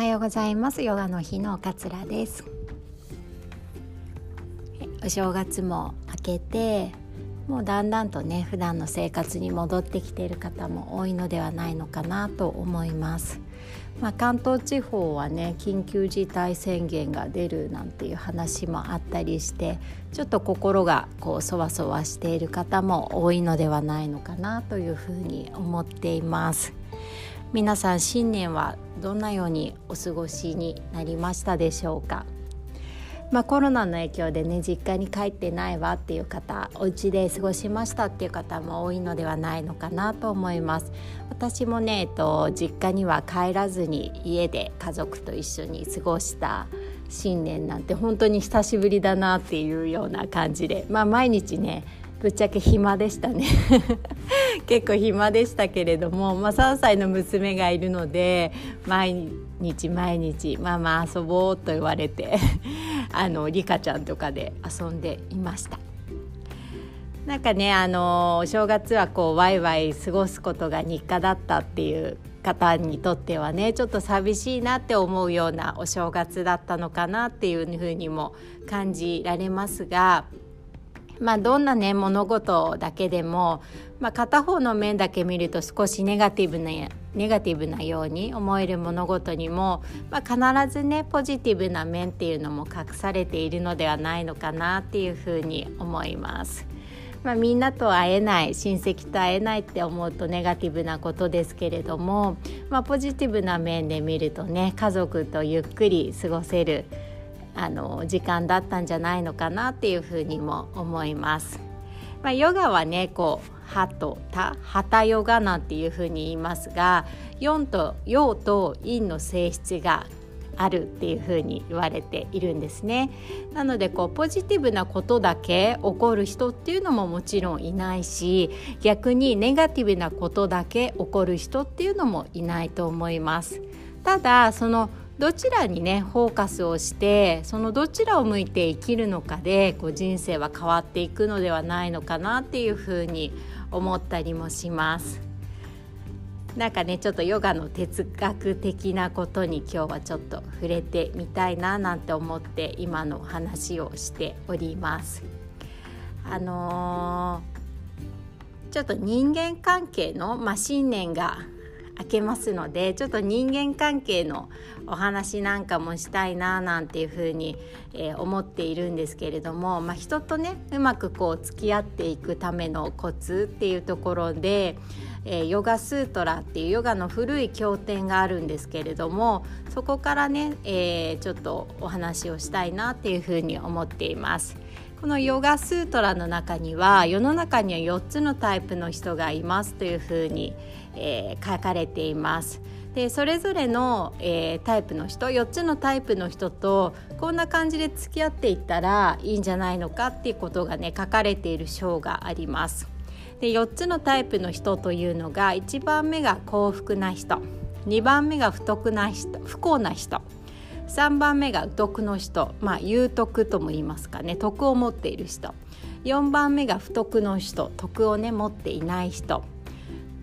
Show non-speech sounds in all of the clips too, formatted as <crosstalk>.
おはようございます。ヨガの日の桂です。お正月も明けてもうだんだんとね普段の生活に戻ってきている方も多いのではないのかなと思います。まあ、関東地方はね緊急事態宣言が出るなんていう話もあったりしてちょっと心がこうそわそわしている方も多いのではないのかなというふうに思っています。皆さん新年はどんなようにお過ごしになりましたでしょうか？まあ、コロナの影響でね実家に帰ってないわっていう方お家で過ごしましたっていう方も多いのではないのかなと思います。私もね、えっと、実家には帰らずに家で家族と一緒に過ごした新年なんて本当に久しぶりだなっていうような感じでまあ毎日ねぶっちゃけ暇でしたね。結構暇でしたけれども、まあ、3歳の娘がいるので毎日毎日「ママ遊ぼう」と言われて <laughs> あのリカちゃんとかで遊んでいました。なんかねあのお正月はこうワイワイ過ごすことが日課だったっていう方にとってはねちょっと寂しいなって思うようなお正月だったのかなっていうふうにも感じられますがまあ、どんなね物事だけでも、まあ、片方の面だけ見ると少しネガティブなネガティブなように思える物事にも、まあ、必ずねポジティブな面っていうのも隠されているのではないのかなっていうふうに思います。まあ、みんなと会えない親戚と会えないって思うとネガティブなことですけれども、まあ、ポジティブな面で見るとね家族とゆっくり過ごせるあの時間だったんじゃないのかなっていうふうにも思います。まあ、ヨガはねこう「は」と「た」「はたヨガ」なんていうふうに言いますが「4」と「陽」と「陰」の性質があるっていうふうに言われているんですね。なのでこうポジティブなことだけ起こる人っていうのももちろんいないし逆にネガティブなことだけ起こる人っていうのもいないと思います。ただそのどちらにねフォーカスをしてそのどちらを向いて生きるのかでこう人生は変わっていくのではないのかなっていうふうに思ったりもします。なんかねちょっとヨガの哲学的なことに今日はちょっと触れてみたいななんて思って今の話をしております。あのー、ちょっと人間関係の、まあ、信念が明けますのでちょっと人間関係のお話なんかもしたいななんていうふうに、えー、思っているんですけれども、まあ、人とねうまくこう付き合っていくためのコツっていうところで、えー、ヨガスートラっていうヨガの古い経典があるんですけれどもそこからね、えー、ちょっとお話をしたいなっていうふうに思っています。このヨガスートラの中には世の中には4つのタイプの人がいますというふうに、えー、書かれています。でそれぞれの、えー、タイプの人4つのタイプの人とこんな感じで付き合っていったらいいんじゃないのかっていうことがね書かれている章があります。で4つのタイプの人というのが1番目が幸福な人2番目が不徳な人不幸な人3番目が徳の人。まあ有徳とも言いますかね。徳を持っている人。4番目が不徳の人。徳をね持っていない人。っ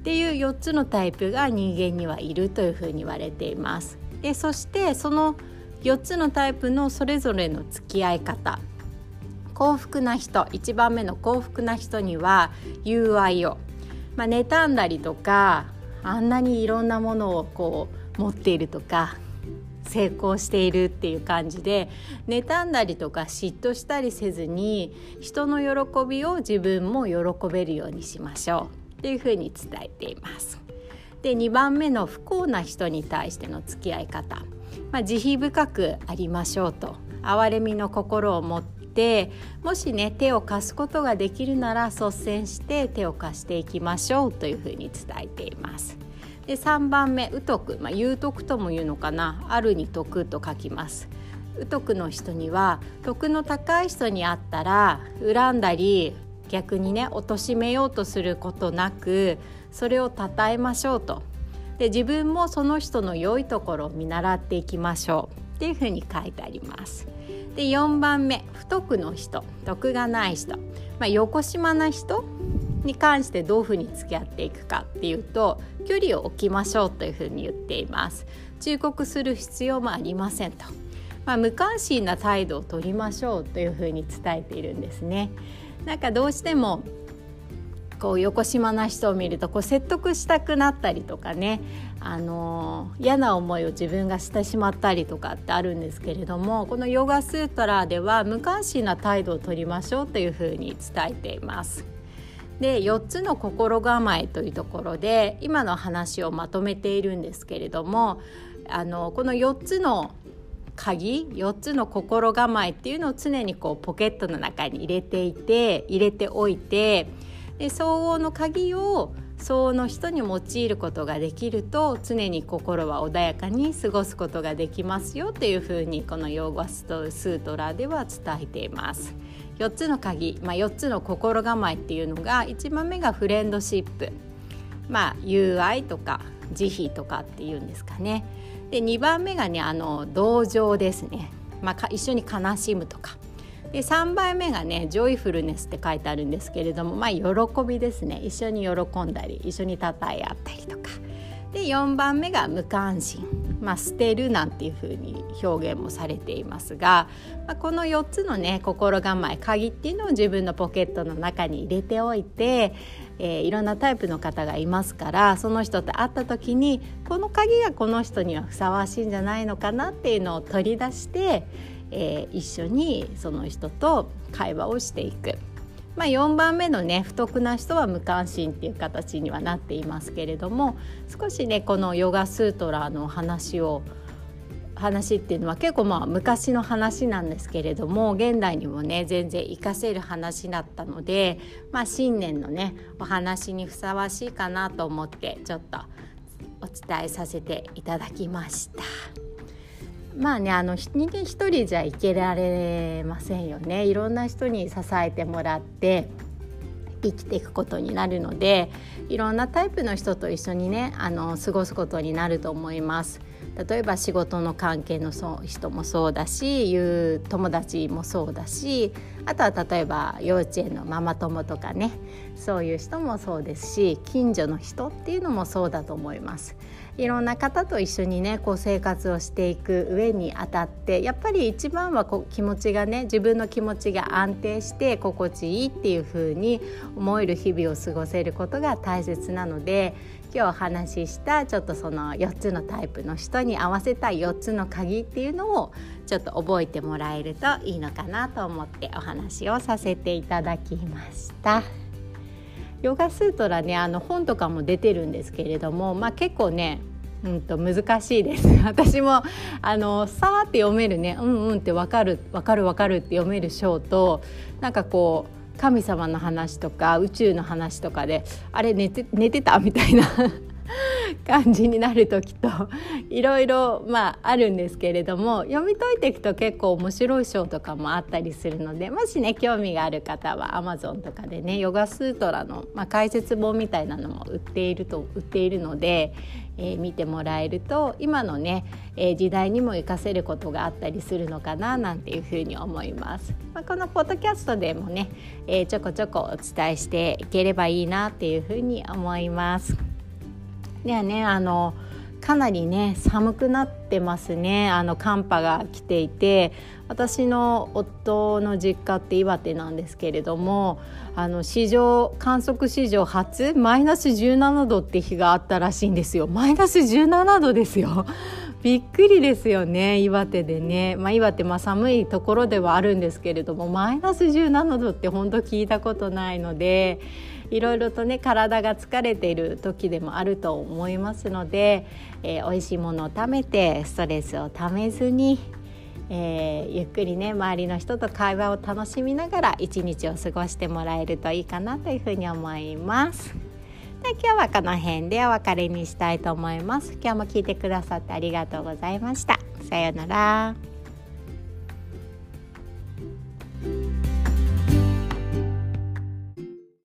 ていう4つのタイプが人間にはいるというふうに言われています。でそしてその4つのタイプのそれぞれの付き合い方。幸福な人。1番目の幸福な人には友愛を、まあ、妬んだりとかあんなにいろんなものをこう持っているとか成功しているっていう感じで妬んだりとか嫉妬したりせずに人の喜びを自分も喜べるようにしましょうっていうふうに伝えています。で2番目の不幸な人に対しての付き合い方、まあ、慈悲深くありましょうと憐れみの心を持ってもしね手を貸すことができるなら率先して手を貸していきましょうというふうに伝えています。で3番目「うとく」まあ、有徳とも言うのかな「あるに徳」と書きます。うとくの人には徳の高い人に会ったら恨んだり逆にね貶めようとすることなくそれを称えましょうと。で自分もその人の良いところを見習っていきましょう。っていうふうに書いてあります。で4番目不徳の人。徳がない人、まあ、横島な人。に関してどういうふうに付き合っていくかっていうと距離を置きましょうというふうに言っています忠告する必要もありませんと、まあ、無関心な態度を取りましょうというふうに伝えているんですね。なんかどうしてもこう横島な人を見るとこう説得したくなったりとかね、あのー、嫌な思いを自分がしてしまったりとかってあるんですけれどもこのヨガスートラでは無関心な態度をとりましょうというふうに伝えています。で4つの心構えというところで今の話をまとめているんですけれどもあのこの4つの鍵4つの心構えっていうのを常にこうポケットの中に入れていて入れておいてで相応の鍵を相応の人に用いることができると常に心は穏やかに過ごすことができますよというふうにこのヨーガストスートラでは伝えています。4つの鍵、まあ、4つの心構えっていうのが1番目がフレンドシップ、まあ、友愛とか慈悲とかっていうんですかね。で2番目がねあの同情ですね、まあ、一緒に悲しむとか。で3番目がねジョイフルネスって書いてあるんですけれどもまあ喜びですね。一緒に喜んだり一緒にたたえ合ったりとか。で4番目が無関心、まあ、捨てるなんていうふうに表現もされていますが、まあ、この4つのね心構え鍵っていうのを自分のポケットの中に入れておいて、えー、いろんなタイプの方がいますからその人と会った時にこの鍵がこの人にはふさわしいんじゃないのかなっていうのを取り出して、えー、一緒にその人と会話をしていく。まあ、4番目のね不徳な人は無関心っていう形にはなっていますけれども少しねこのヨガスートラの話を話っていうのは結構まあ昔の話なんですけれども現代にもね全然活かせる話だったので、まあ、新年のねお話にふさわしいかなと思ってちょっとお伝えさせていただきました。まあねあの人間一人じゃ生けられませんよねいろんな人に支えてもらって生きていくことになるのでいろんなタイプの人と一緒にねあの過ごすことになると思います。例えば仕事の関係の人もそうだしいう友達もそうだしあとは例えば幼稚園のママ友とかねそういう人もそうですし近所の人っていうのもそうだと思います。いろんな方と一緒にねこう生活をしていく上にあたってやっぱり一番はこう気持ちがね自分の気持ちが安定して心地いいっていう風に思える日々を過ごせることが大切なので今日お話ししたちょっとその4つのタイプの人に合わせた4つの鍵っていうのをちょっと覚えてもらえるといいのかなと思ってお話をさせていただきました。ヨガスートラねあの本とかも出てるんですけれども、まあ、結構ねうんと難しいです。<laughs> 私もあのさーって読めるねうんうんって分かる分かる分かるって読める章となんかこう神様の話とか宇宙の話とかであれ寝て寝てた？みたいな。感じになる時といろいろまああるんですけれども読み解いていくと結構面白い章とかもあったりするのでもしね興味がある方は Amazon とかでねヨガスートラの、まあ、解説本みたいなのも売っていると売っているので、えー、見てもらえると今のね、えー、時代にも活かせることがあったりするのかななんていうふうに思います。まあ、このポッドキャストでもね、えー、ちょこちょこお伝えしていければいいなっていうふうに思います。ではね。あのかなりね寒くなってますね。あの寒波が来ていて。私の夫の実家って岩手なんですけれどもあの史上観測史上初マイナス17度って日があったらしいんですよ。マイナス17度ですよ。<laughs> びっくりですよね岩手でね、まあ、岩手まあ寒いところではあるんですけれどもマイナス17度って本当聞いたことないのでいろいろとね体が疲れている時でもあると思いますので、えー、美味しいものを食べてストレスをためずに、えー、ゆっくりね周りの人と会話を楽しみながら一日を過ごしてもらえるといいかなというふうに思います。で今日はこの辺でお別れにしたいと思います。今日も聞いてくださってありがとうございました。さようなら。